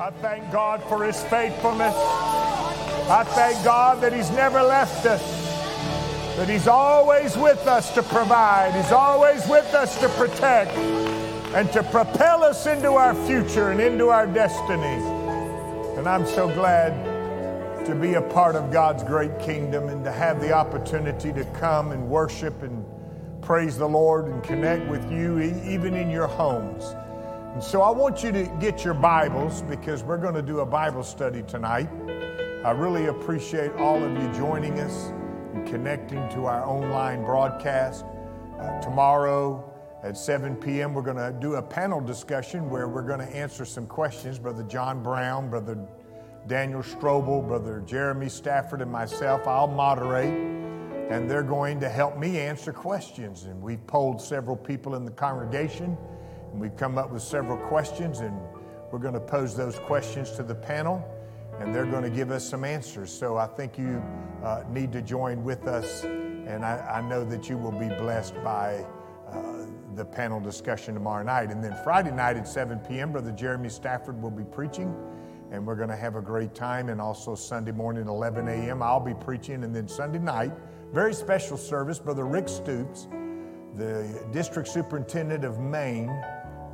I thank God for His faithfulness. I thank God that He's never left us, that He's always with us to provide, He's always with us to protect, and to propel us into our future and into our destiny. And I'm so glad to be a part of God's great kingdom and to have the opportunity to come and worship and praise the Lord and connect with you, even in your homes. And so I want you to get your Bibles because we're going to do a Bible study tonight. I really appreciate all of you joining us and connecting to our online broadcast. Uh, tomorrow at 7 p.m., we're going to do a panel discussion where we're going to answer some questions. Brother John Brown, Brother Daniel Strobel, Brother Jeremy Stafford, and myself. I'll moderate, and they're going to help me answer questions. And we've polled several people in the congregation we've come up with several questions, and we're going to pose those questions to the panel, and they're going to give us some answers. So I think you uh, need to join with us, and I, I, know that you will be blessed by uh, the panel discussion tomorrow night. And then Friday night at 7 p.m., Brother Jeremy Stafford will be preaching, and we're going to have a great time. And also Sunday morning, 11 a.m., I'll be preaching, and then Sunday night, very special service, Brother Rick Stoops, the district superintendent of Maine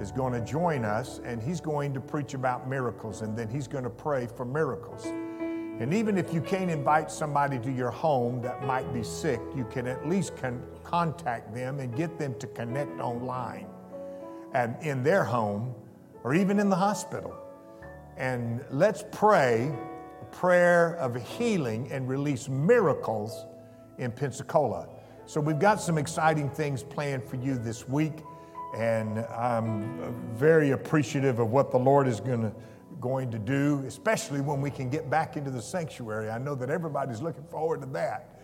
is going to join us and he's going to preach about miracles and then he's going to pray for miracles. And even if you can't invite somebody to your home that might be sick, you can at least con- contact them and get them to connect online and in their home or even in the hospital. And let's pray a prayer of healing and release miracles in Pensacola. So we've got some exciting things planned for you this week. And I'm very appreciative of what the Lord is going to, going to do, especially when we can get back into the sanctuary. I know that everybody's looking forward to that.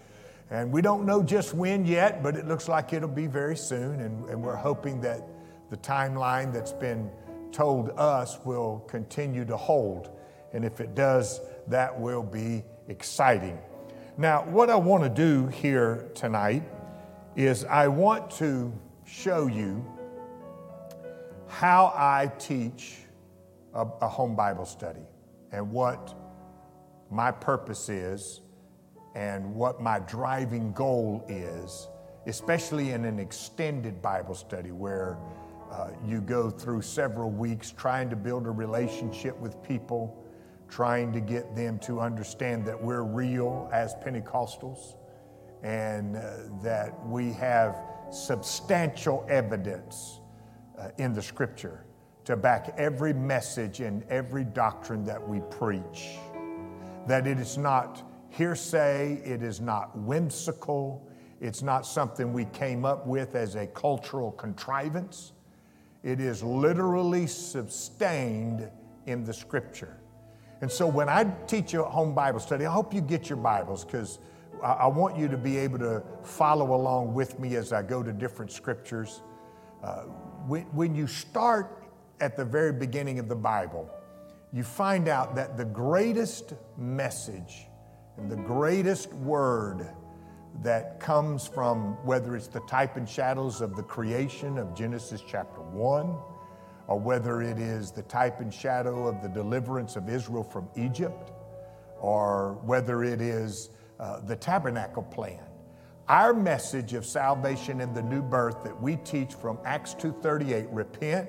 And we don't know just when yet, but it looks like it'll be very soon. And, and we're hoping that the timeline that's been told us will continue to hold. And if it does, that will be exciting. Now, what I want to do here tonight is I want to show you how I teach a, a home Bible study and what my purpose is and what my driving goal is, especially in an extended Bible study where uh, you go through several weeks trying to build a relationship with people, trying to get them to understand that we're real as Pentecostals and uh, that we have substantial evidence uh, in the scripture to back every message and every doctrine that we preach. That it is not hearsay, it is not whimsical, it's not something we came up with as a cultural contrivance. It is literally sustained in the scripture. And so when I teach a home Bible study, I hope you get your Bibles because I want you to be able to follow along with me as I go to different scriptures. Uh, when, when you start at the very beginning of the Bible, you find out that the greatest message and the greatest word that comes from whether it's the type and shadows of the creation of Genesis chapter 1, or whether it is the type and shadow of the deliverance of Israel from Egypt, or whether it is uh, the tabernacle plan our message of salvation and the new birth that we teach from Acts 2:38, repent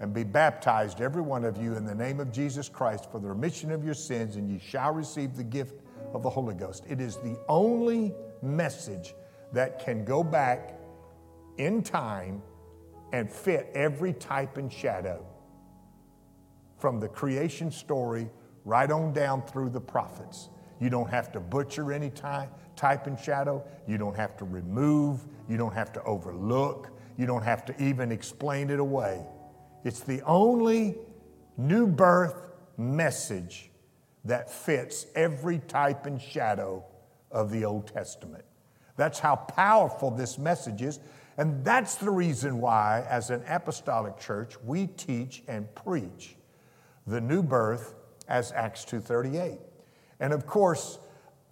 and be baptized every one of you in the name of Jesus Christ for the remission of your sins and ye shall receive the gift of the Holy Ghost. It is the only message that can go back in time and fit every type and shadow from the creation story right on down through the prophets. You don't have to butcher any time, type and shadow. You don't have to remove. You don't have to overlook. You don't have to even explain it away. It's the only new birth message that fits every type and shadow of the Old Testament. That's how powerful this message is. And that's the reason why, as an apostolic church, we teach and preach the new birth as Acts 2:38. And of course,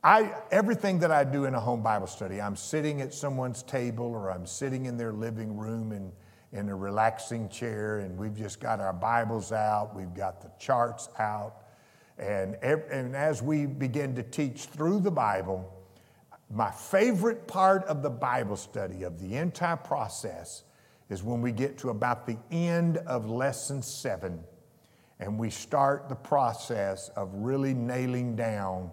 I, everything that I do in a home Bible study, I'm sitting at someone's table or I'm sitting in their living room in, in a relaxing chair, and we've just got our Bibles out, we've got the charts out. And, and as we begin to teach through the Bible, my favorite part of the Bible study, of the entire process, is when we get to about the end of lesson seven and we start the process of really nailing down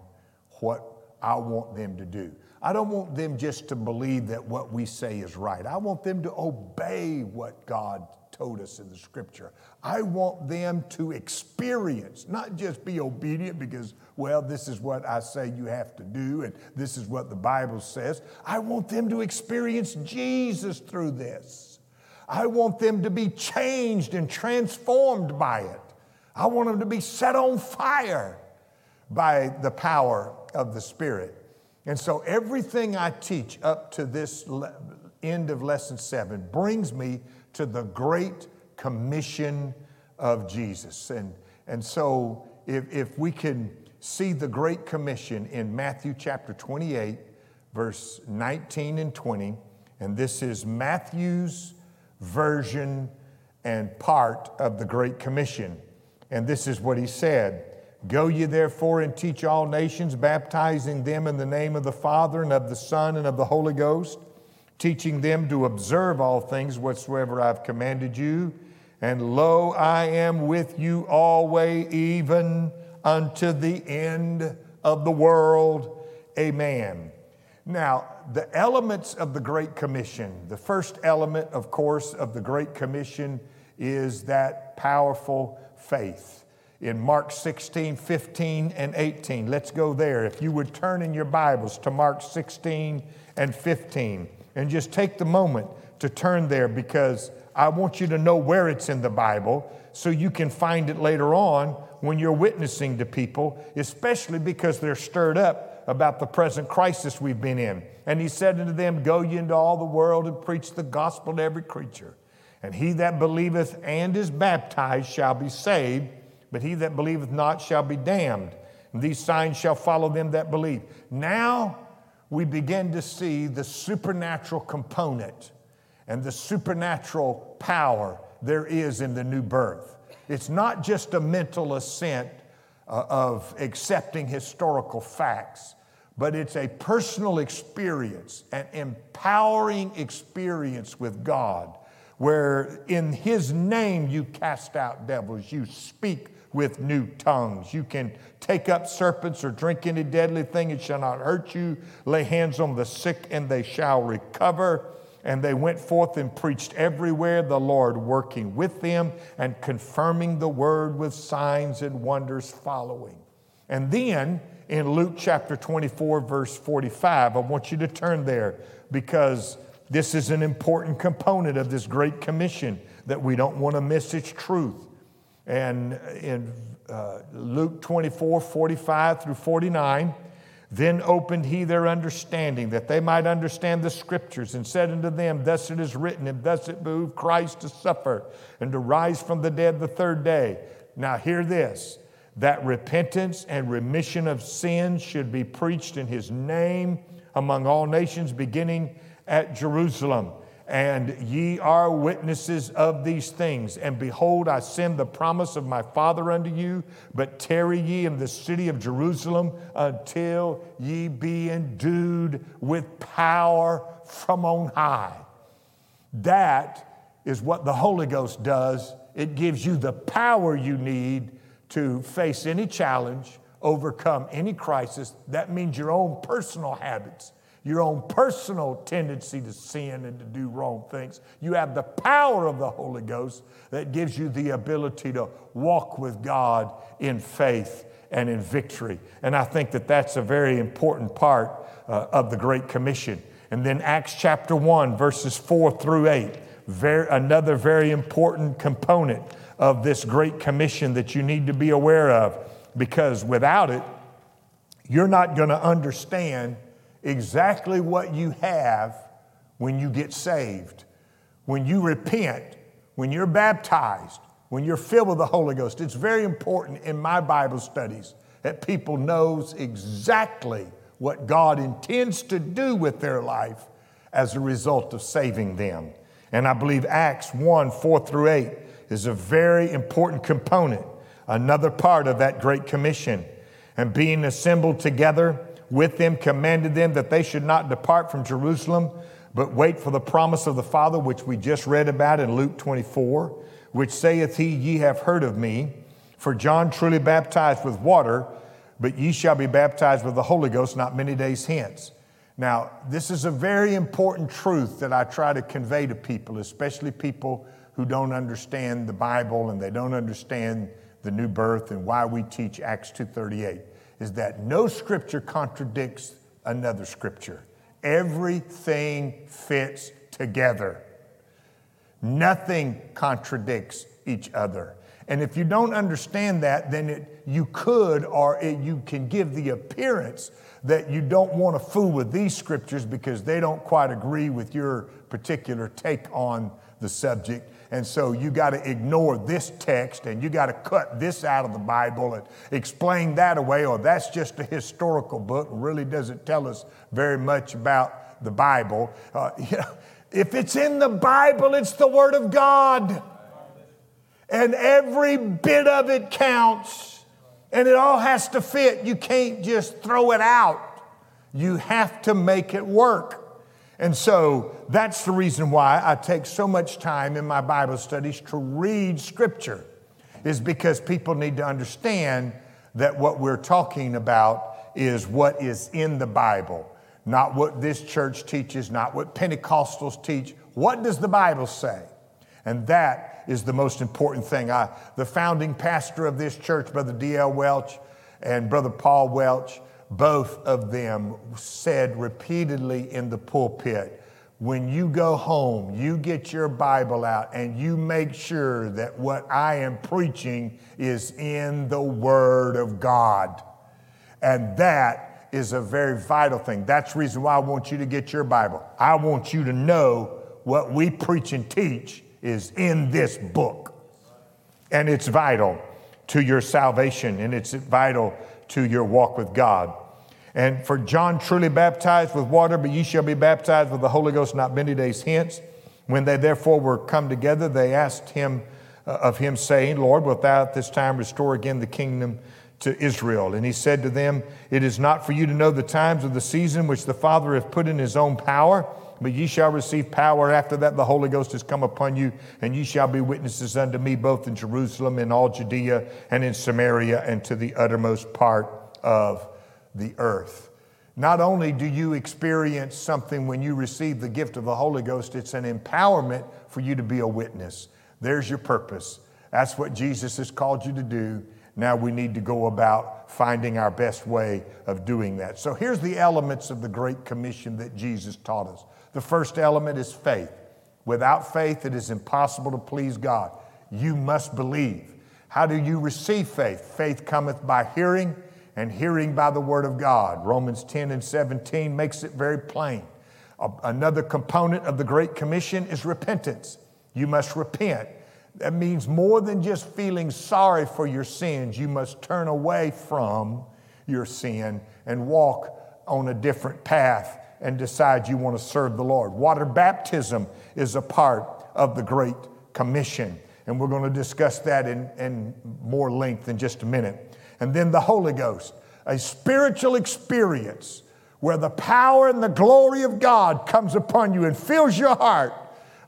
what I want them to do. I don't want them just to believe that what we say is right. I want them to obey what God told us in the scripture. I want them to experience, not just be obedient because, well, this is what I say you have to do and this is what the Bible says. I want them to experience Jesus through this. I want them to be changed and transformed by it. I want them to be set on fire by the power of the Spirit. And so everything I teach up to this le- end of lesson seven brings me to the great commission of Jesus. And, and so if, if we can see the great commission in Matthew chapter 28, verse 19 and 20, and this is Matthew's version and part of the Great Commission. And this is what he said Go ye therefore and teach all nations, baptizing them in the name of the Father and of the Son and of the Holy Ghost, teaching them to observe all things whatsoever I've commanded you. And lo, I am with you always, even unto the end of the world. Amen. Now, the elements of the Great Commission, the first element, of course, of the Great Commission is that powerful faith in Mark 16, 15, and 18. Let's go there. If you would turn in your Bibles to Mark 16 and 15, and just take the moment to turn there because I want you to know where it's in the Bible so you can find it later on when you're witnessing to people, especially because they're stirred up about the present crisis we've been in. And he said unto them, Go ye into all the world and preach the gospel to every creature. And he that believeth and is baptized shall be saved but he that believeth not shall be damned. And these signs shall follow them that believe. Now we begin to see the supernatural component and the supernatural power there is in the new birth. It's not just a mental assent uh, of accepting historical facts, but it's a personal experience, an empowering experience with God, where in His name you cast out devils, you speak with new tongues. You can take up serpents or drink any deadly thing, it shall not hurt you. Lay hands on the sick, and they shall recover. And they went forth and preached everywhere, the Lord working with them and confirming the word with signs and wonders following. And then in Luke chapter 24, verse 45, I want you to turn there because this is an important component of this great commission that we don't want to miss its truth. And in uh, Luke 24, 45 through 49, then opened he their understanding that they might understand the scriptures and said unto them, Thus it is written, and thus it behooved Christ to suffer and to rise from the dead the third day. Now, hear this that repentance and remission of sins should be preached in his name among all nations, beginning at Jerusalem and ye are witnesses of these things. And behold, I send the promise of my Father unto you, but tarry ye in the city of Jerusalem until ye be endued with power from on high. That is what the Holy Ghost does. It gives you the power you need to face any challenge, overcome any crisis. That means your own personal habits your own personal tendency to sin and to do wrong things. You have the power of the Holy Ghost that gives you the ability to walk with God in faith and in victory. And I think that that's a very important part uh, of the Great Commission. And then Acts chapter 1, verses 4 through 8. very, another very important component of this great commission that you need to be aware of because without it, you're not going to understand exactly what you have when you get saved. When you repent, when you're baptized, when you're filled with the Holy Ghost. It's very important in my Bible studies that people knows exactly what God intends to do with their life as a result of saving them. And I believe Acts 1 4 through 8 is a very important component, another part of that Great Commission. And being assembled together with them, commanded them that they should not depart from Jerusalem, but wait for the promise of the Father, which we just read about in Luke 24, which saith he, Ye have heard of me. For John truly baptized with water, but ye shall be baptized with the Holy Ghost not many days hence. Now, this is a very important truth that I try to convey to people, especially people who don't understand the Bible and they don't understand the new birth and why we teach Acts 2:38 is that no scripture contradicts another scripture. Everything fits together. Nothing contradicts each other. And if you don't understand that, then it, you could or it, you can give the appearance that you don't want to fool with these scriptures because they don't quite agree with your particular take on the subject. And so you got to ignore this text and you got to cut this out of the Bible and explain that away, or that's just a historical book and really doesn't tell us very much about the Bible. Uh, you know, if it's in the Bible, it's the Word of God. And every bit of it counts. And it all has to fit. You can't just throw it out. You have to make it work. And so that's the reason why I take so much time in my Bible studies to read Scripture, is because people need to understand that what we're talking about is what is in the Bible, not what this church teaches, not what Pentecostals teach. What does the Bible say? And that is the most important thing. I, the founding pastor of this church, Brother D.L. Welch and Brother Paul Welch, both of them said repeatedly in the pulpit when you go home, you get your Bible out and you make sure that what I am preaching is in the Word of God. And that is a very vital thing. That's the reason why I want you to get your Bible. I want you to know what we preach and teach is in this book. And it's vital to your salvation and it's vital to your walk with God. And for John truly baptized with water, but ye shall be baptized with the Holy Ghost not many days hence. When they therefore were come together, they asked him uh, of him, saying, Lord, wilt thou at this time restore again the kingdom to Israel? And he said to them, It is not for you to know the times of the season which the Father hath put in his own power, but ye shall receive power after that the Holy Ghost has come upon you, and ye shall be witnesses unto me both in Jerusalem, in all Judea, and in Samaria, and to the uttermost part of the earth. Not only do you experience something when you receive the gift of the Holy Ghost, it's an empowerment for you to be a witness. There's your purpose. That's what Jesus has called you to do. Now we need to go about finding our best way of doing that. So here's the elements of the Great Commission that Jesus taught us. The first element is faith. Without faith, it is impossible to please God. You must believe. How do you receive faith? Faith cometh by hearing, and hearing by the word of God. Romans 10 and 17 makes it very plain. Another component of the Great Commission is repentance. You must repent. That means more than just feeling sorry for your sins. You must turn away from your sin and walk on a different path and decide you want to serve the Lord. Water baptism is a part of the Great Commission, and we're going to discuss that in, in more length in just a minute and then the Holy Ghost, a spiritual experience where the power and the glory of God comes upon you and fills your heart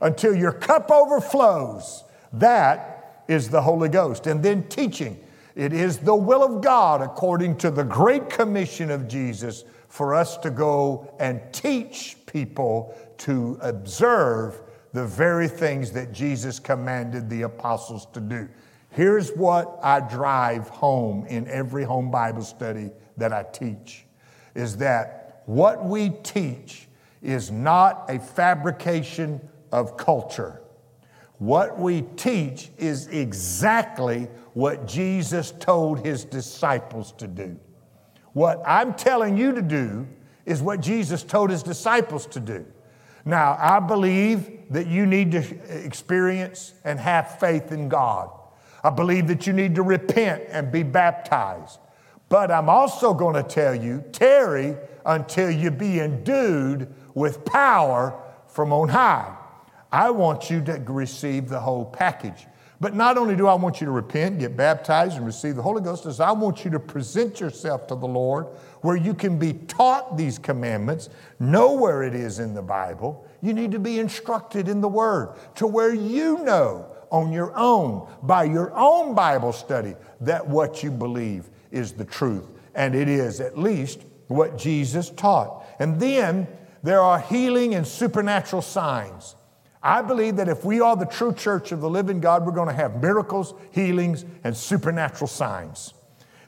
until your cup overflows. That is the Holy Ghost. And then teaching. It is the will of God, according to the great commission of Jesus, for us to go and teach people to observe the very things that Jesus commanded the apostles to do. Here's what I drive home in every home Bible study that I teach is that what we teach is not a fabrication of culture. What we teach is exactly what Jesus told his disciples to do. What I'm telling you to do is what Jesus told his disciples to do. Now, I believe that you need to experience and have faith in God. I believe that you need to repent and be baptized. But I'm also going to tell you tarry until you be endued with power from on high. I want you to receive the whole package. But not only do I want you to repent, get baptized, and receive the Holy Ghost, as I want you to present yourself to the Lord where you can be taught these commandments, know where it is in the Bible. You need to be instructed in the Word to where you know on your own, by your own Bible study, that what you believe is the truth. And it is at least what Jesus taught. And then there are healing and supernatural signs. I believe that if we are the true church of the living God, we're going to have miracles, healings, and supernatural signs.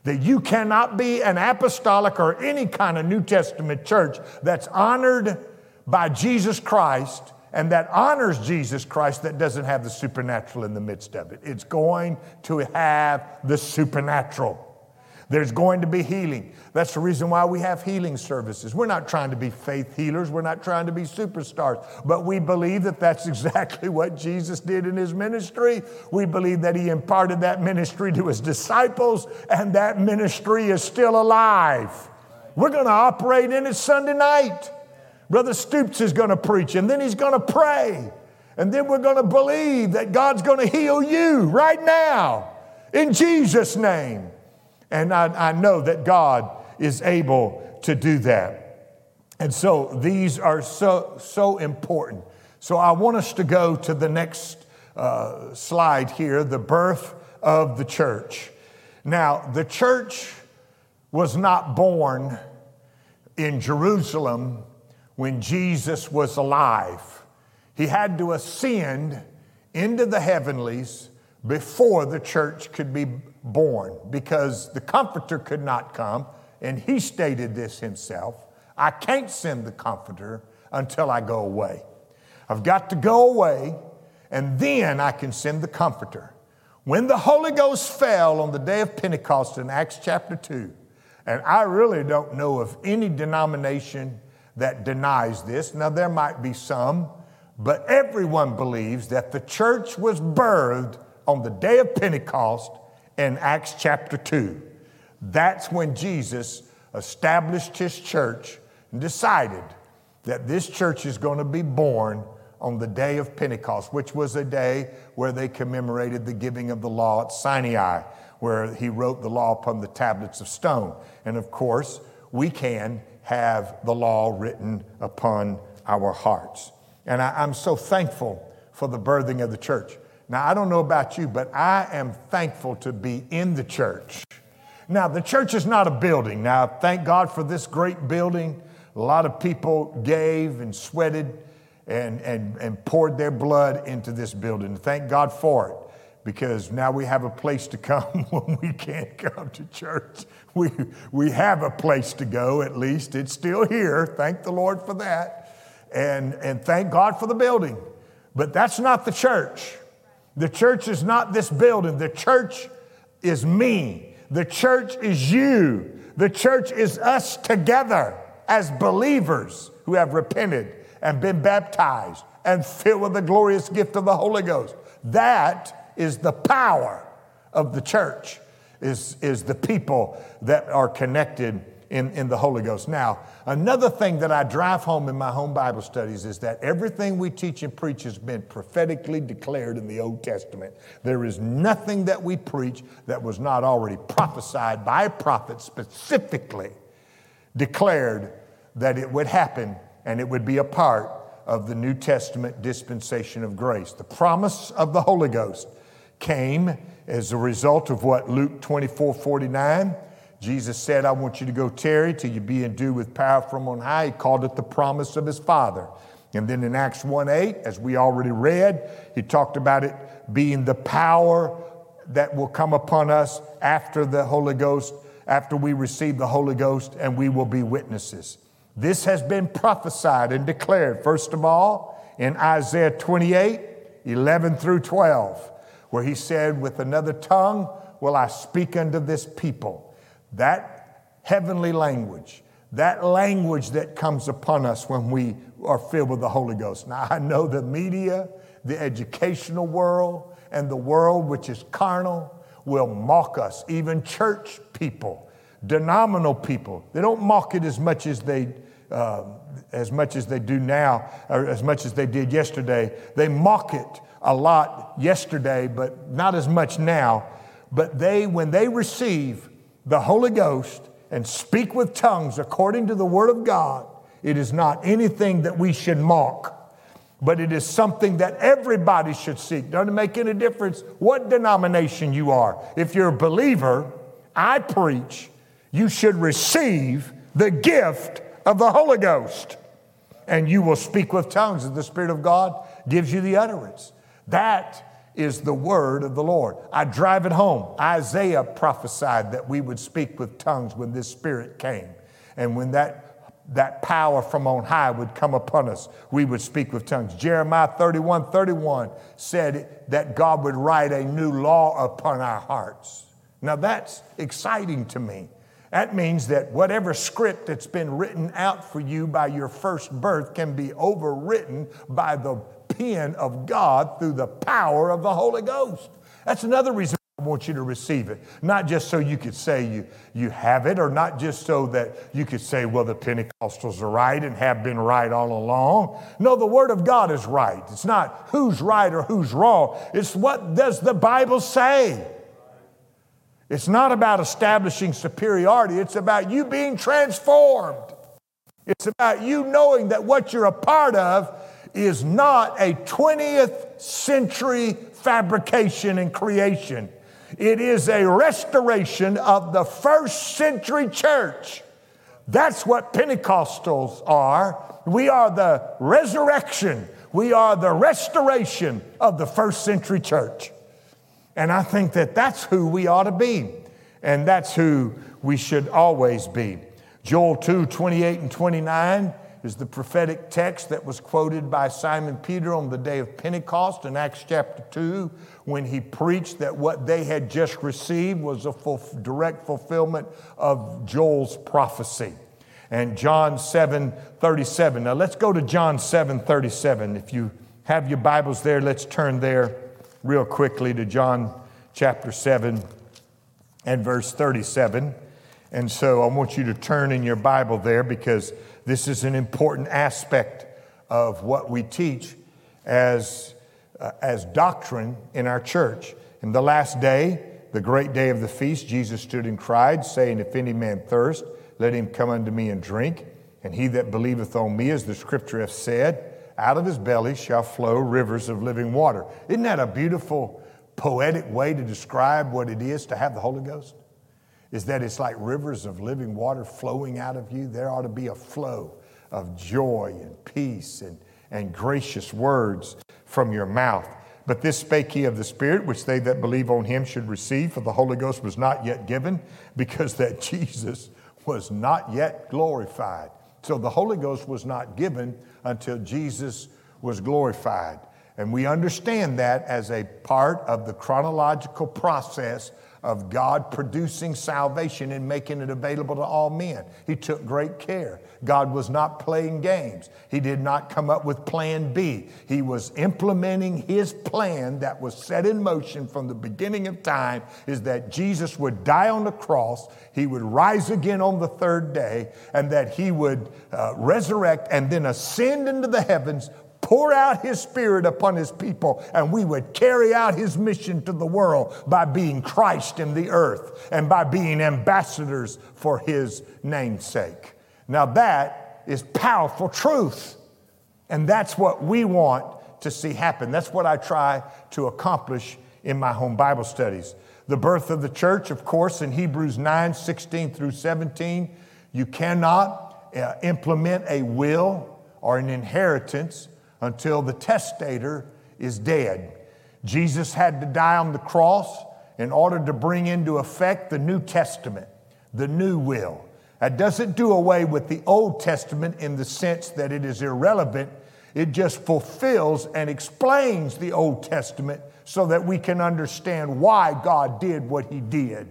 That you cannot be an apostolic or any kind of New Testament church that's honored by Jesus Christ and that honors Jesus Christ that doesn't have the supernatural in the midst of it. It's going to have the supernatural. There's going to be healing. That's the reason why we have healing services. We're not trying to be faith healers, we're not trying to be superstars, but we believe that that's exactly what Jesus did in his ministry. We believe that he imparted that ministry to his disciples, and that ministry is still alive. We're going to operate in it Sunday night. Brother Stoops is going to preach, and then he's going to pray. And then we're going to believe that God's going to heal you right now in Jesus' name. And I, I know that God is able to do that. And so these are so, so important. So I want us to go to the next uh, slide here the birth of the church. Now, the church was not born in Jerusalem when Jesus was alive. He had to ascend into the heavenlies before the church could be born because the Comforter could not come, and he stated this himself I can't send the Comforter until I go away. I've got to go away, and then I can send the Comforter. When the Holy Ghost fell on the day of Pentecost in Acts chapter 2, and I really don't know of any denomination that denies this. Now, there might be some, but everyone believes that the church was birthed on the day of Pentecost in Acts chapter 2. That's when Jesus established his church and decided that this church is going to be born on the day of Pentecost, which was a day where they commemorated the giving of the law at Sinai, where he wrote the law upon the tablets of stone. And of course, we can have the law written upon our hearts. And I, am so thankful for the birthing of the church. Now, I don't know about you, but I am thankful to be in the church. Now, the church is not a building. Now, thank God for this great building. A lot of people gave and sweated and, and, and poured their blood into this building. Thank God for it because now we have a place to come when we can't come to church. We, we have a place to go, at least. It's still here. Thank the Lord for that. And, and thank God for the building. But that's not the church. The church is not this building. The church is me. The church is you. The church is us together as believers who have repented and been baptized and filled with the glorious gift of the Holy Ghost. That is the power of the church, is, is the people that are connected in, in the Holy Ghost. Now, another thing that I drive home in my home Bible studies is that everything we teach and preach has been prophetically declared in the Old Testament. There is nothing that we preach that was not already prophesied by a prophet specifically declared that it would happen and it would be a part of the New Testament dispensation of grace. The promise of the Holy Ghost came as a result of what Luke 24 49 Jesus said, I want you to go tarry till you be endued with power from on high. He called it the promise of his Father. And then in Acts 1 8, as we already read, he talked about it being the power that will come upon us after the Holy Ghost, after we receive the Holy Ghost, and we will be witnesses. This has been prophesied and declared, first of all, in Isaiah 28 11 through 12, where he said, With another tongue will I speak unto this people. That heavenly language, that language that comes upon us when we are filled with the Holy Ghost. Now, I know the media, the educational world, and the world which is carnal will mock us, even church people, denominational people. They don't mock it as much as they. Uh, as much as they do now, or as much as they did yesterday. They mock it a lot yesterday, but not as much now. But they, when they receive the Holy Ghost and speak with tongues according to the Word of God, it is not anything that we should mock, but it is something that everybody should seek. Doesn't make any difference what denomination you are. If you're a believer, I preach, you should receive the gift of the Holy Ghost, and you will speak with tongues as the Spirit of God gives you the utterance. That is the word of the Lord. I drive it home. Isaiah prophesied that we would speak with tongues when this Spirit came. And when that that power from on high would come upon us, we would speak with tongues. Jeremiah 31 31 said that God would write a new law upon our hearts. Now that's exciting to me. That means that whatever script that's been written out for you by your first birth can be overwritten by the of God through the power of the Holy Ghost. That's another reason I want you to receive it. Not just so you could say you, you have it, or not just so that you could say, well, the Pentecostals are right and have been right all along. No, the Word of God is right. It's not who's right or who's wrong, it's what does the Bible say. It's not about establishing superiority, it's about you being transformed. It's about you knowing that what you're a part of is not a 20th century fabrication and creation. It is a restoration of the first century church. That's what Pentecostals are. We are the resurrection, we are the restoration of the first century church. And I think that that's who we ought to be, and that's who we should always be. Joel 2 28 and 29 is the prophetic text that was quoted by Simon Peter on the day of Pentecost in Acts chapter 2 when he preached that what they had just received was a full, direct fulfillment of Joel's prophecy. And John 7 37. Now let's go to John 7 37. If you have your Bibles there, let's turn there real quickly to John chapter 7 and verse 37. And so I want you to turn in your Bible there because this is an important aspect of what we teach as, uh, as doctrine in our church. In the last day, the great day of the feast, Jesus stood and cried, saying, If any man thirst, let him come unto me and drink. And he that believeth on me, as the scripture hath said, out of his belly shall flow rivers of living water. Isn't that a beautiful, poetic way to describe what it is to have the Holy Ghost? Is that it's like rivers of living water flowing out of you. There ought to be a flow of joy and peace and, and gracious words from your mouth. But this spake he of the Spirit, which they that believe on him should receive, for the Holy Ghost was not yet given, because that Jesus was not yet glorified. So the Holy Ghost was not given until Jesus was glorified. And we understand that as a part of the chronological process of God producing salvation and making it available to all men. He took great care. God was not playing games. He did not come up with plan B. He was implementing his plan that was set in motion from the beginning of time is that Jesus would die on the cross, he would rise again on the third day, and that he would uh, resurrect and then ascend into the heavens pour out his spirit upon his people, and we would carry out his mission to the world by being Christ in the earth and by being ambassadors for his namesake. Now, that is powerful truth. And that's what we want to see happen. That's what I try to accomplish in my home Bible studies. The birth of the church, of course, in Hebrews 9 16 through 17, you cannot uh, implement a will or an inheritance until the testator is dead. Jesus had to die on the cross in order to bring into effect the New Testament, the new will. That doesn't do away with the Old Testament in the sense that it is irrelevant. It just fulfills and explains the Old Testament so that we can understand why God did what He did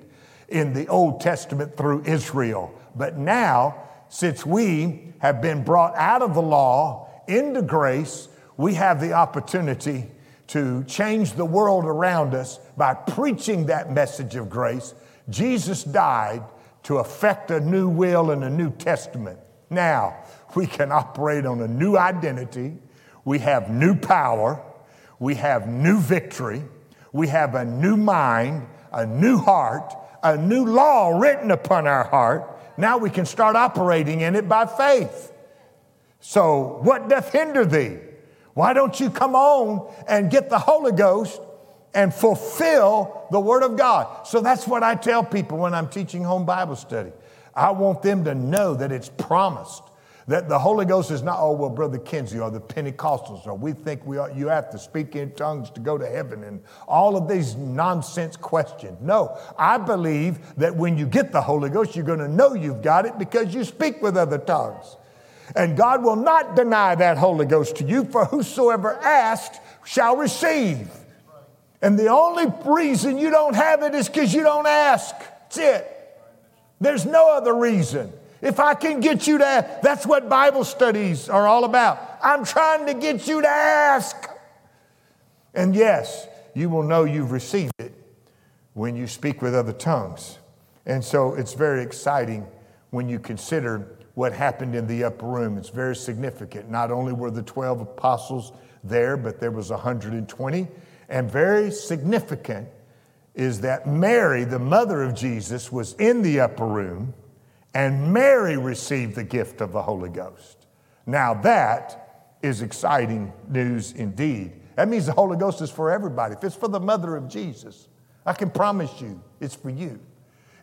in the Old Testament through Israel. But now, since we have been brought out of the law into grace, we have the opportunity to change the world around us by preaching that message of grace. Jesus died to effect a new will and a new testament. Now, we can operate on a new identity, we have new power, we have new victory, we have a new mind, a new heart, a new law written upon our heart. Now we can start operating in it by faith. So, what doth hinder thee? Why don't you come on and get the Holy Ghost and fulfill the Word of God? So, that's what I tell people when I'm teaching home Bible study. I want them to know that it's promised. That the Holy Ghost is not, oh, well, Brother Kinsey or the Pentecostals, or we think we are, you have to speak in tongues to go to heaven and all of these nonsense questions. No, I believe that when you get the Holy Ghost, you're going to know you've got it because you speak with other tongues. And God will not deny that Holy Ghost to you, for whosoever asks shall receive. And the only reason you don't have it is because you don't ask. That's it. There's no other reason. If I can get you to, that's what Bible studies are all about. I'm trying to get you to ask. And yes, you will know you've received it when you speak with other tongues. And so it's very exciting when you consider what happened in the upper room. It's very significant. Not only were the 12 apostles there, but there was 120. And very significant is that Mary, the mother of Jesus, was in the upper room and Mary received the gift of the Holy Ghost. Now that is exciting news indeed. That means the Holy Ghost is for everybody. If it's for the mother of Jesus, I can promise you it's for you.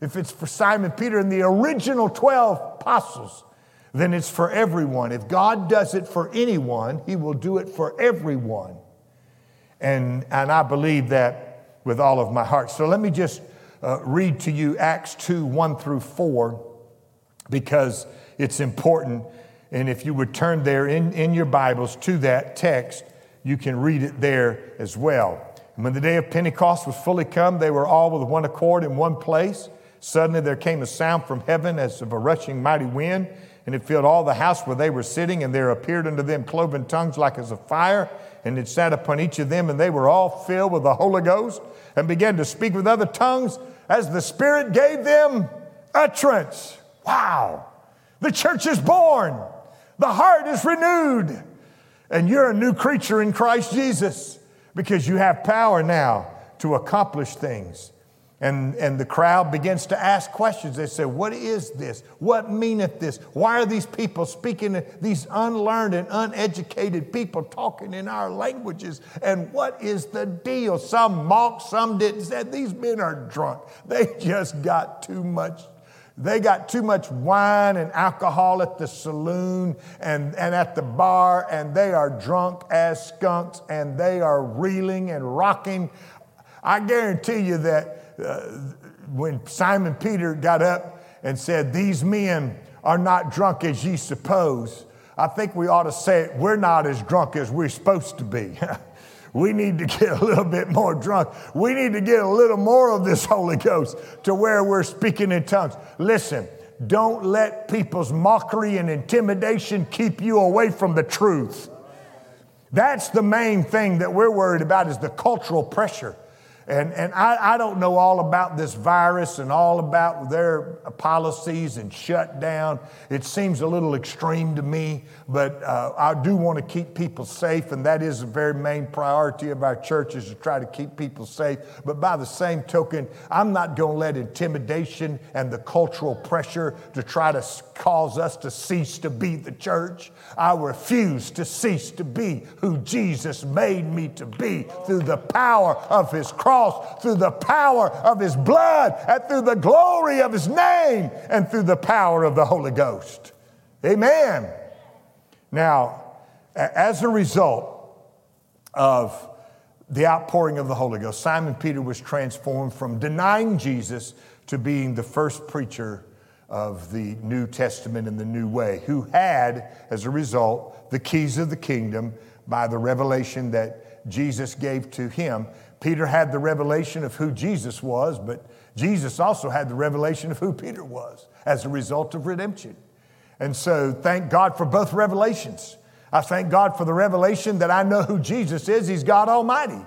If it's for Simon Peter and the original 12 apostles, then it's for everyone. If God does it for anyone, He will do it for everyone. And, and I believe that with all of my heart. So let me just uh, read to you Acts 2 1 through 4 because it's important. And if you would turn there in, in your Bibles to that text, you can read it there as well. And when the day of Pentecost was fully come, they were all with one accord in one place. Suddenly there came a sound from heaven as of a rushing mighty wind, and it filled all the house where they were sitting, and there appeared unto them cloven tongues like as of fire, and it sat upon each of them, and they were all filled with the Holy Ghost, and began to speak with other tongues as the Spirit gave them utterance. Wow, the church is born, the heart is renewed, and you're a new creature in Christ Jesus because you have power now to accomplish things. And, and the crowd begins to ask questions. They say, What is this? What meaneth this? Why are these people speaking, these unlearned and uneducated people talking in our languages? And what is the deal? Some mocked, some didn't. Said, These men are drunk. They just got too much they got too much wine and alcohol at the saloon and, and at the bar, and they are drunk as skunks and they are reeling and rocking. I guarantee you that uh, when Simon Peter got up and said, These men are not drunk as ye suppose, I think we ought to say, We're not as drunk as we're supposed to be. We need to get a little bit more drunk. We need to get a little more of this Holy Ghost to where we're speaking in tongues. Listen, don't let people's mockery and intimidation keep you away from the truth. That's the main thing that we're worried about is the cultural pressure. And, and I, I don't know all about this virus and all about their policies and shutdown. It seems a little extreme to me, but uh, I do want to keep people safe, and that is a very main priority of our church is to try to keep people safe. But by the same token, I'm not going to let intimidation and the cultural pressure to try to cause us to cease to be the church. I refuse to cease to be who Jesus made me to be through the power of his cross, through the power of his blood, and through the glory of his name, and through the power of the Holy Ghost. Amen. Now, as a result of the outpouring of the Holy Ghost, Simon Peter was transformed from denying Jesus to being the first preacher of the New Testament in the new way, who had, as a result, the keys of the kingdom by the revelation that Jesus gave to him. Peter had the revelation of who Jesus was, but Jesus also had the revelation of who Peter was as a result of redemption. And so, thank God for both revelations. I thank God for the revelation that I know who Jesus is. He's God Almighty.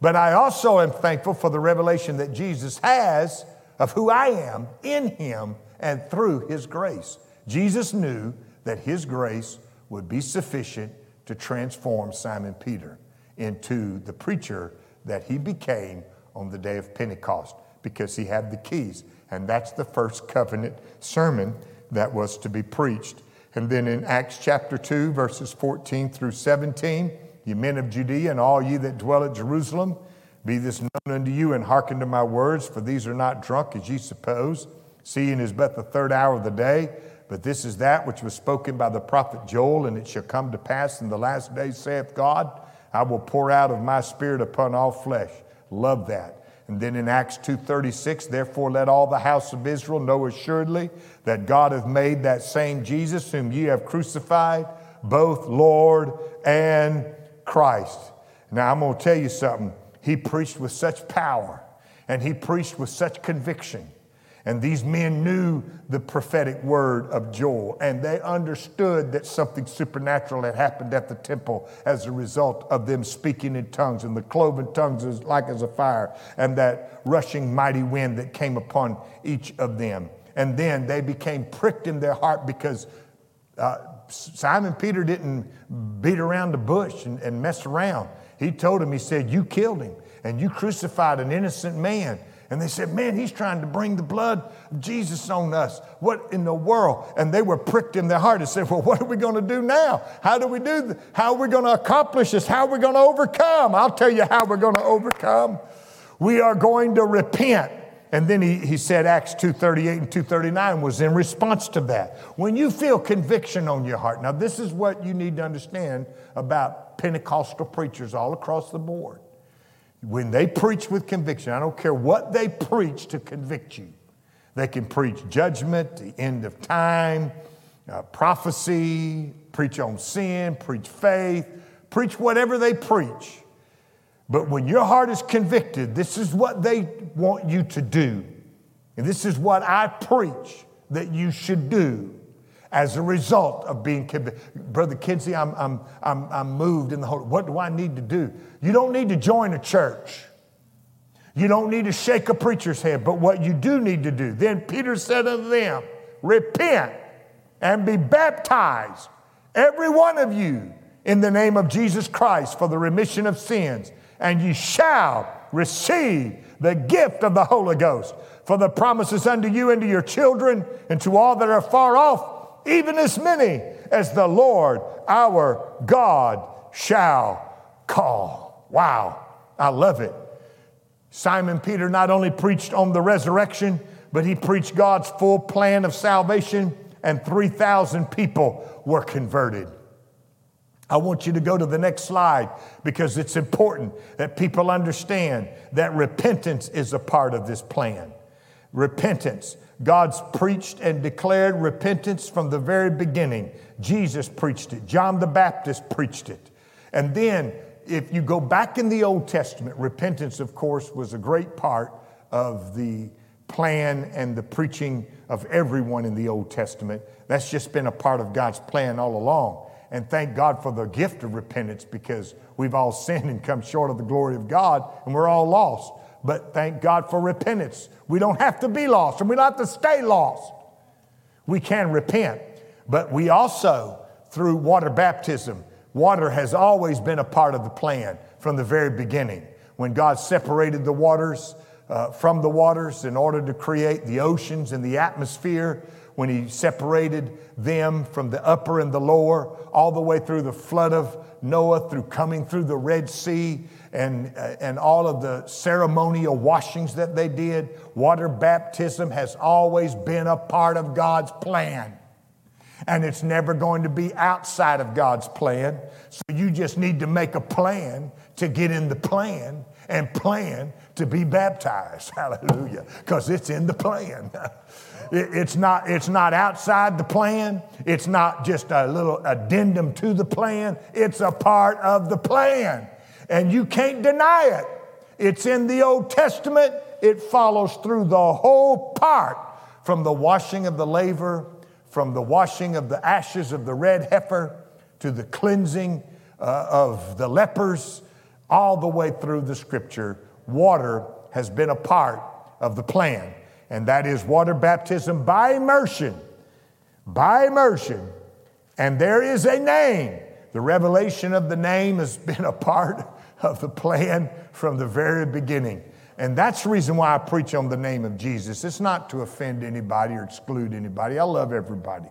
But I also am thankful for the revelation that Jesus has of who I am in Him and through His grace. Jesus knew that His grace would be sufficient to transform Simon Peter into the preacher that he became on the day of Pentecost because he had the keys. And that's the first covenant sermon that was to be preached. And then in Acts chapter 2, verses 14 through 17, ye men of Judea and all ye that dwell at Jerusalem, be this known unto you and hearken to my words, for these are not drunk as ye suppose, seeing is but the third hour of the day. But this is that which was spoken by the prophet Joel, and it shall come to pass in the last days, saith God, I will pour out of my spirit upon all flesh. Love that. And then in Acts 2:36, therefore let all the house of Israel know assuredly that God hath made that same Jesus whom ye have crucified, both Lord and Christ. Now I'm going to tell you something. He preached with such power and he preached with such conviction and these men knew the prophetic word of Joel, and they understood that something supernatural had happened at the temple as a result of them speaking in tongues, and the cloven tongues is like as a fire, and that rushing mighty wind that came upon each of them. And then they became pricked in their heart because uh, Simon Peter didn't beat around the bush and, and mess around. He told him, he said, You killed him, and you crucified an innocent man. And they said, Man, he's trying to bring the blood of Jesus on us. What in the world? And they were pricked in their heart and said, Well, what are we going to do now? How do we do this? How are we going to accomplish this? How are we going to overcome? I'll tell you how we're going to overcome. We are going to repent. And then he, he said Acts 2.38 and 2.39 was in response to that. When you feel conviction on your heart, now this is what you need to understand about Pentecostal preachers all across the board. When they preach with conviction, I don't care what they preach to convict you. They can preach judgment, the end of time, uh, prophecy, preach on sin, preach faith, preach whatever they preach. But when your heart is convicted, this is what they want you to do. And this is what I preach that you should do as a result of being. Brother Kinsey, I'm, I'm, I'm, I'm moved in the Holy. What do I need to do? You don't need to join a church. You don't need to shake a preacher's head, but what you do need to do. Then Peter said unto them, Repent and be baptized, every one of you, in the name of Jesus Christ for the remission of sins, and ye shall receive the gift of the Holy Ghost. For the promises unto you and to your children and to all that are far off even as many as the Lord our God shall call. Wow, I love it. Simon Peter not only preached on the resurrection, but he preached God's full plan of salvation, and 3,000 people were converted. I want you to go to the next slide because it's important that people understand that repentance is a part of this plan. Repentance. God's preached and declared repentance from the very beginning. Jesus preached it, John the Baptist preached it. And then, if you go back in the Old Testament, repentance, of course, was a great part of the plan and the preaching of everyone in the Old Testament. That's just been a part of God's plan all along. And thank God for the gift of repentance because we've all sinned and come short of the glory of God and we're all lost. But thank God for repentance. We don't have to be lost and we don't have to stay lost. We can repent. But we also, through water baptism, water has always been a part of the plan from the very beginning. When God separated the waters uh, from the waters in order to create the oceans and the atmosphere, when He separated them from the upper and the lower, all the way through the flood of Noah, through coming through the Red Sea, and, and all of the ceremonial washings that they did. Water baptism has always been a part of God's plan. and it's never going to be outside of God's plan. So you just need to make a plan to get in the plan and plan to be baptized. Hallelujah. Because it's in the plan. It's not, it's not outside the plan. It's not just a little addendum to the plan. It's a part of the plan. And you can't deny it. It's in the Old Testament. It follows through the whole part from the washing of the laver, from the washing of the ashes of the red heifer to the cleansing uh, of the lepers, all the way through the scripture. Water has been a part of the plan and that is water baptism by immersion. By immersion. And there is a name. The revelation of the name has been a part of the plan from the very beginning. And that's the reason why I preach on the name of Jesus. It's not to offend anybody or exclude anybody. I love everybody.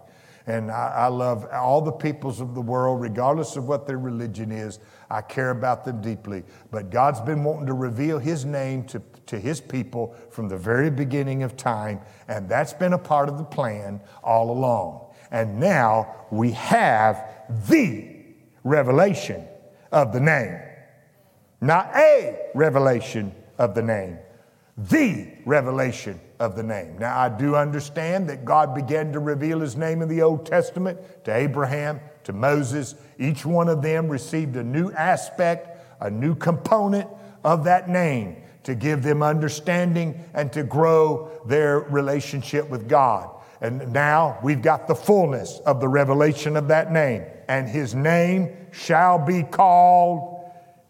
And I, I, love all the peoples of the world, regardless of what their religion is. I care about them deeply. But God's been wanting to reveal His name to, to His people from the very beginning of time. And that's been a part of the plan all along. And now we have the revelation of the name. Not a revelation of the name, the revelation of the name. Now, I do understand that God began to reveal his name in the Old Testament to Abraham, to Moses. Each one of them received a new aspect, a new component of that name to give them understanding and to grow their relationship with God. And now we've got the fullness of the revelation of that name. And his name shall be called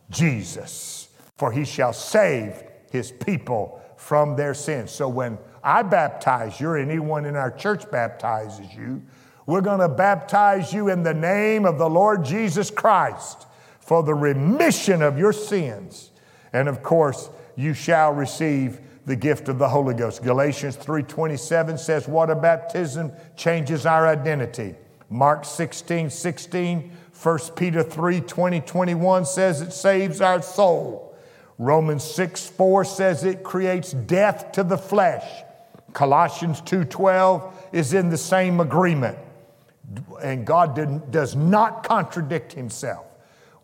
Jesus, for he shall save his people from their sins. So when I baptize you, or anyone in our church baptizes you, we're going to baptize you in the name of the Lord Jesus Christ for the remission of your sins. And of course, you shall receive the gift of the Holy Ghost. Galatians 3:27 says water baptism changes our identity. Mark 16, 16, 1 Peter 3, 20, 21 says it saves our soul. Romans 6 4 says it creates death to the flesh. Colossians 2:12 is in the same agreement. And God did, does not contradict himself.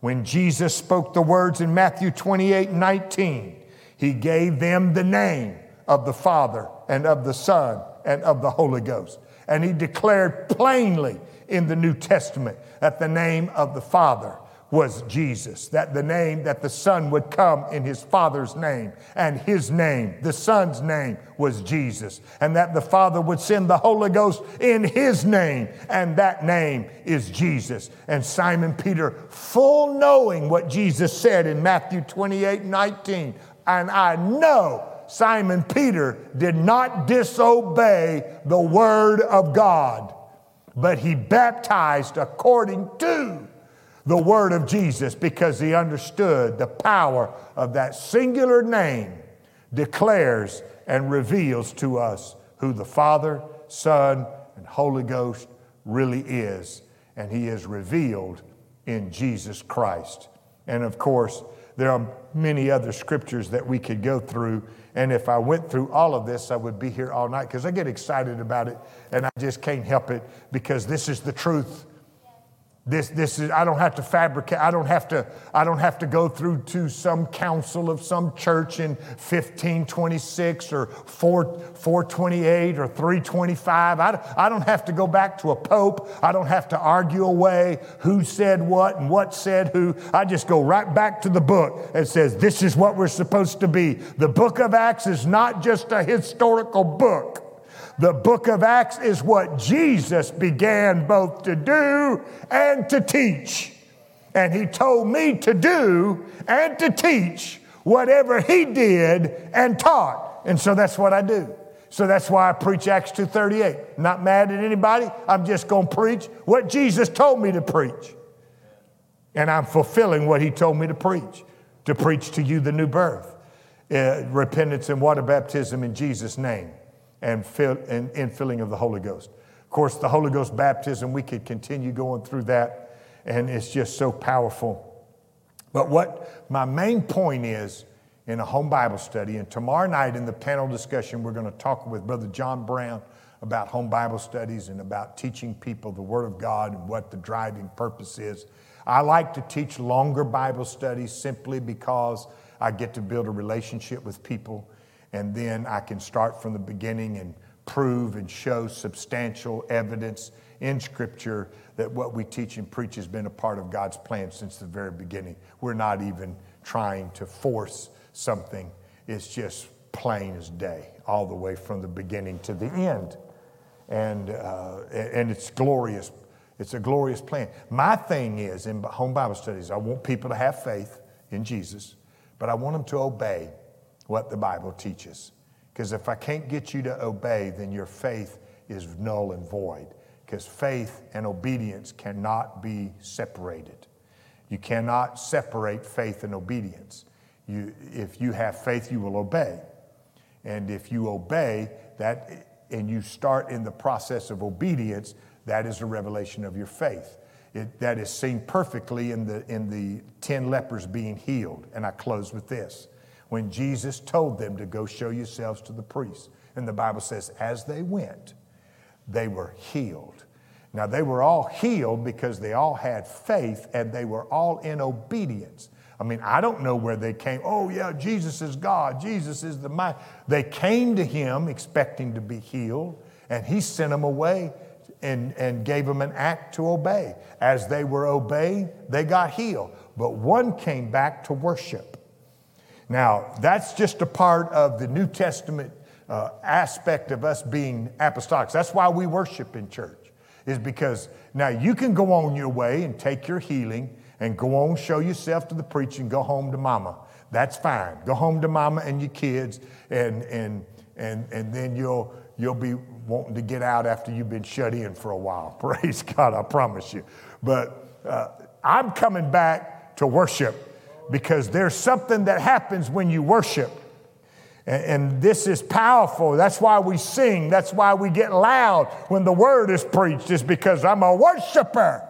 When Jesus spoke the words in Matthew 28 19, he gave them the name of the Father and of the Son and of the Holy Ghost. And he declared plainly in the New Testament that the name of the Father was Jesus, that the name that the Son would come in his Father's name, and his name, the Son's name, was Jesus, and that the Father would send the Holy Ghost in his name, and that name is Jesus. And Simon Peter, full knowing what Jesus said in Matthew 28 19, and I know Simon Peter did not disobey the word of God, but he baptized according to the word of Jesus because he understood the power of that singular name declares and reveals to us who the Father, Son, and Holy Ghost really is. And he is revealed in Jesus Christ. And of course, there are many other scriptures that we could go through. And if I went through all of this, I would be here all night because I get excited about it and I just can't help it because this is the truth. This, this is, I don't have to fabricate, I don't have to, I don't have to go through to some council of some church in 1526 or 4, 428 or 325. I, I don't have to go back to a pope. I don't have to argue away who said what and what said who. I just go right back to the book and says, this is what we're supposed to be. The book of Acts is not just a historical book. The book of Acts is what Jesus began both to do and to teach. And he told me to do and to teach whatever he did and taught. And so that's what I do. So that's why I preach Acts 2:38. Not mad at anybody. I'm just going to preach what Jesus told me to preach. And I'm fulfilling what he told me to preach. To preach to you the new birth, uh, repentance and water baptism in Jesus name and, fill, and of the Holy Ghost. Of course, the Holy Ghost baptism, we could continue going through that, and it's just so powerful. But what my main point is in a home Bible study, and tomorrow night in the panel discussion, we're going to talk with Brother John Brown about home Bible studies and about teaching people the Word of God and what the driving purpose is. I like to teach longer Bible studies simply because I get to build a relationship with people and then I can start from the beginning and prove and show substantial evidence in Scripture that what we teach and preach has been a part of God's plan since the very beginning. We're not even trying to force something, it's just plain as day, all the way from the beginning to the end. And, uh, and it's glorious. It's a glorious plan. My thing is in home Bible studies, I want people to have faith in Jesus, but I want them to obey what the Bible teaches. Because if I can't get you to obey, then your faith is null and void. Because faith and obedience cannot be separated. You cannot separate faith and obedience. You, if you have faith, you will obey. And if you obey that and you start in the process of obedience, that is a revelation of your faith. It, that is seen perfectly in the, in the 10 lepers being healed. And I close with this when Jesus told them to go show yourselves to the priests. And the Bible says, as they went, they were healed. Now, they were all healed because they all had faith and they were all in obedience. I mean, I don't know where they came. Oh, yeah, Jesus is God. Jesus is the mind. They came to him expecting to be healed, and he sent them away and, and gave them an act to obey. As they were obeying, they got healed. But one came back to worship. Now, that's just a part of the New Testament uh, aspect of us being apostolics. That's why we worship in church, is because now you can go on your way and take your healing and go on, show yourself to the preacher, and go home to mama. That's fine. Go home to mama and your kids, and, and, and, and then you'll, you'll be wanting to get out after you've been shut in for a while. Praise God, I promise you. But uh, I'm coming back to worship because there's something that happens when you worship. And, and, this is powerful. That's why we sing. That's why we get loud when the word is preached, is because I'm a worshiper.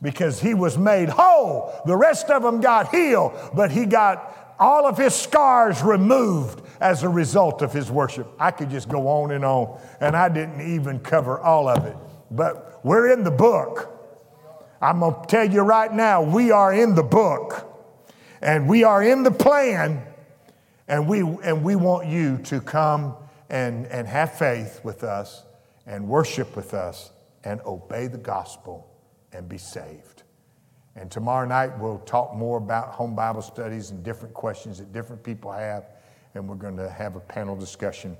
Because he was made whole. The rest of them got healed, but he got all of his scars removed as a result of his worship. I could just go on and on, and I didn't even cover all of it. But we're in the book. I'm going to tell you right now, we are in the book. And we are in the plan, and we, and we want you to come and, and have faith with us and worship with us and obey the gospel and be saved. And tomorrow night, we'll talk more about home Bible studies and different questions that different people have. And we're going to have a panel discussion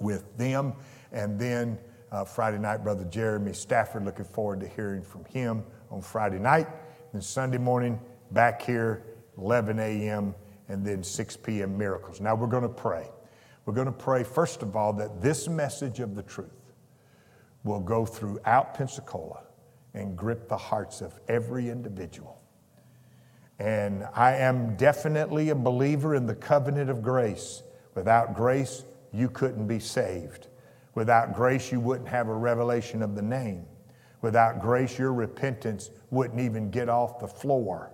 with them. And then uh, Friday night, Brother Jeremy Stafford, looking forward to hearing from him on Friday night. And Sunday morning, back here 11 a.m., and then 6 p.m. miracles. Now we're going to pray. We're going to pray, first of all, that this message of the truth will go throughout Pensacola and grip the hearts of every individual. And I am definitely a believer in the covenant of grace. Without grace, you couldn't be saved. Without grace, you wouldn't have a revelation of the name. Without grace, your repentance wouldn't even get off the floor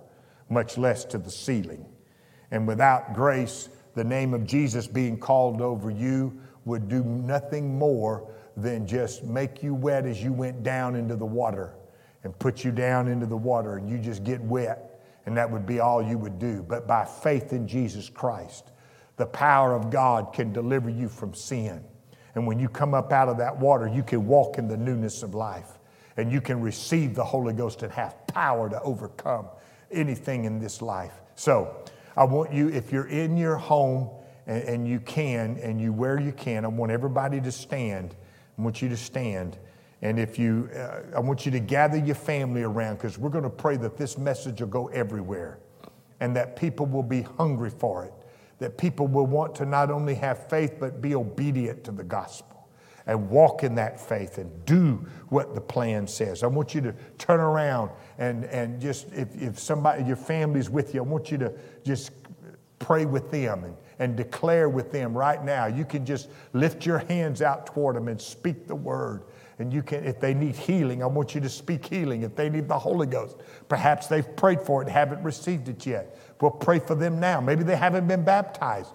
much less to the ceiling. And without grace, the name of Jesus being called over you would do nothing more than just make you wet as you went down into the water and put you down into the water and you just get wet. And that would be all you would do. But by faith in Jesus Christ, the power of God can deliver you from sin. And when you come up out of that water, you can walk in the newness of life and you can receive the Holy Ghost and have power to overcome anything in this life. So I want you, if you're in your home and, and you can, and you where you can, I want everybody to stand. I want you to stand. And if you, uh, I want you to gather your family around because we're going to pray that this message will go everywhere and that people will be hungry for it. That people will want to not only have faith, but be obedient to the gospel and walk in that faith and do what the plan says. I want you to turn around and, and just, if, if somebody, your family's with you, I want you to just pray with them and, and declare with them right now. You can just lift your hands out toward them and speak the word. And you can, if they need healing, I want you to speak healing. If they need the Holy Ghost, perhaps they've prayed for it and haven't received it yet. We'll pray for them now. Maybe they haven't been baptized.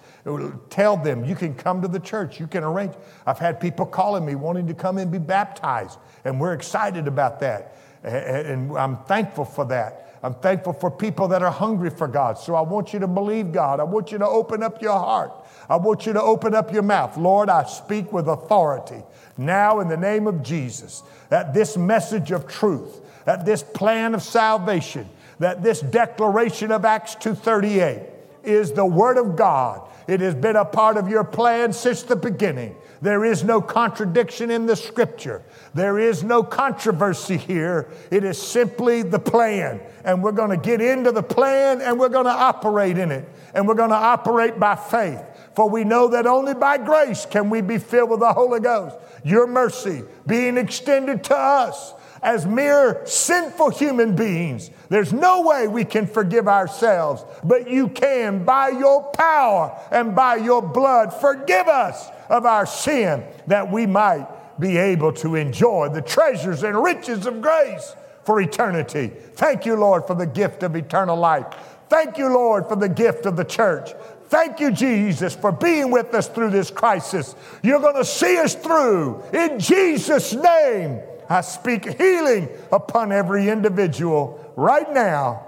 Tell them you can come to the church. You can arrange. I've had people calling me wanting to come and be baptized, and we're excited about that. And I'm thankful for that. I'm thankful for people that are hungry for God. So I want you to believe God. I want you to open up your heart. I want you to open up your mouth. Lord, I speak with authority now in the name of Jesus that this message of truth, that this plan of salvation, that this declaration of Acts 2:38 is the word of God. It has been a part of your plan since the beginning. There is no contradiction in the scripture. There is no controversy here. It is simply the plan. And we're going to get into the plan and we're going to operate in it. And we're going to operate by faith. For we know that only by grace can we be filled with the Holy Ghost. Your mercy being extended to us as mere sinful human beings. There's no way we can forgive ourselves, but you can by your power and by your blood forgive us of our sin that we might be able to enjoy the treasures and riches of grace for eternity. Thank you, Lord, for the gift of eternal life. Thank you, Lord, for the gift of the church. Thank you, Jesus, for being with us through this crisis. You're going to see us through in Jesus' name. I speak healing upon every individual right now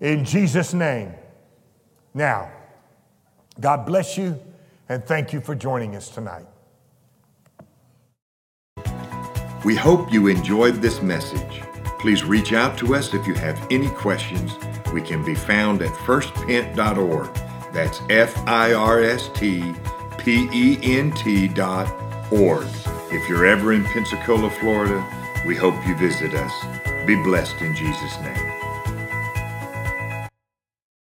in Jesus' name. Now, God bless you and thank you for joining us tonight. We hope you enjoyed this message. Please reach out to us if you have any questions. We can be found at firstpent.org. That's F I R S T P E N T dot org. If you're ever in Pensacola, Florida, we hope you visit us. Be blessed in Jesus' name.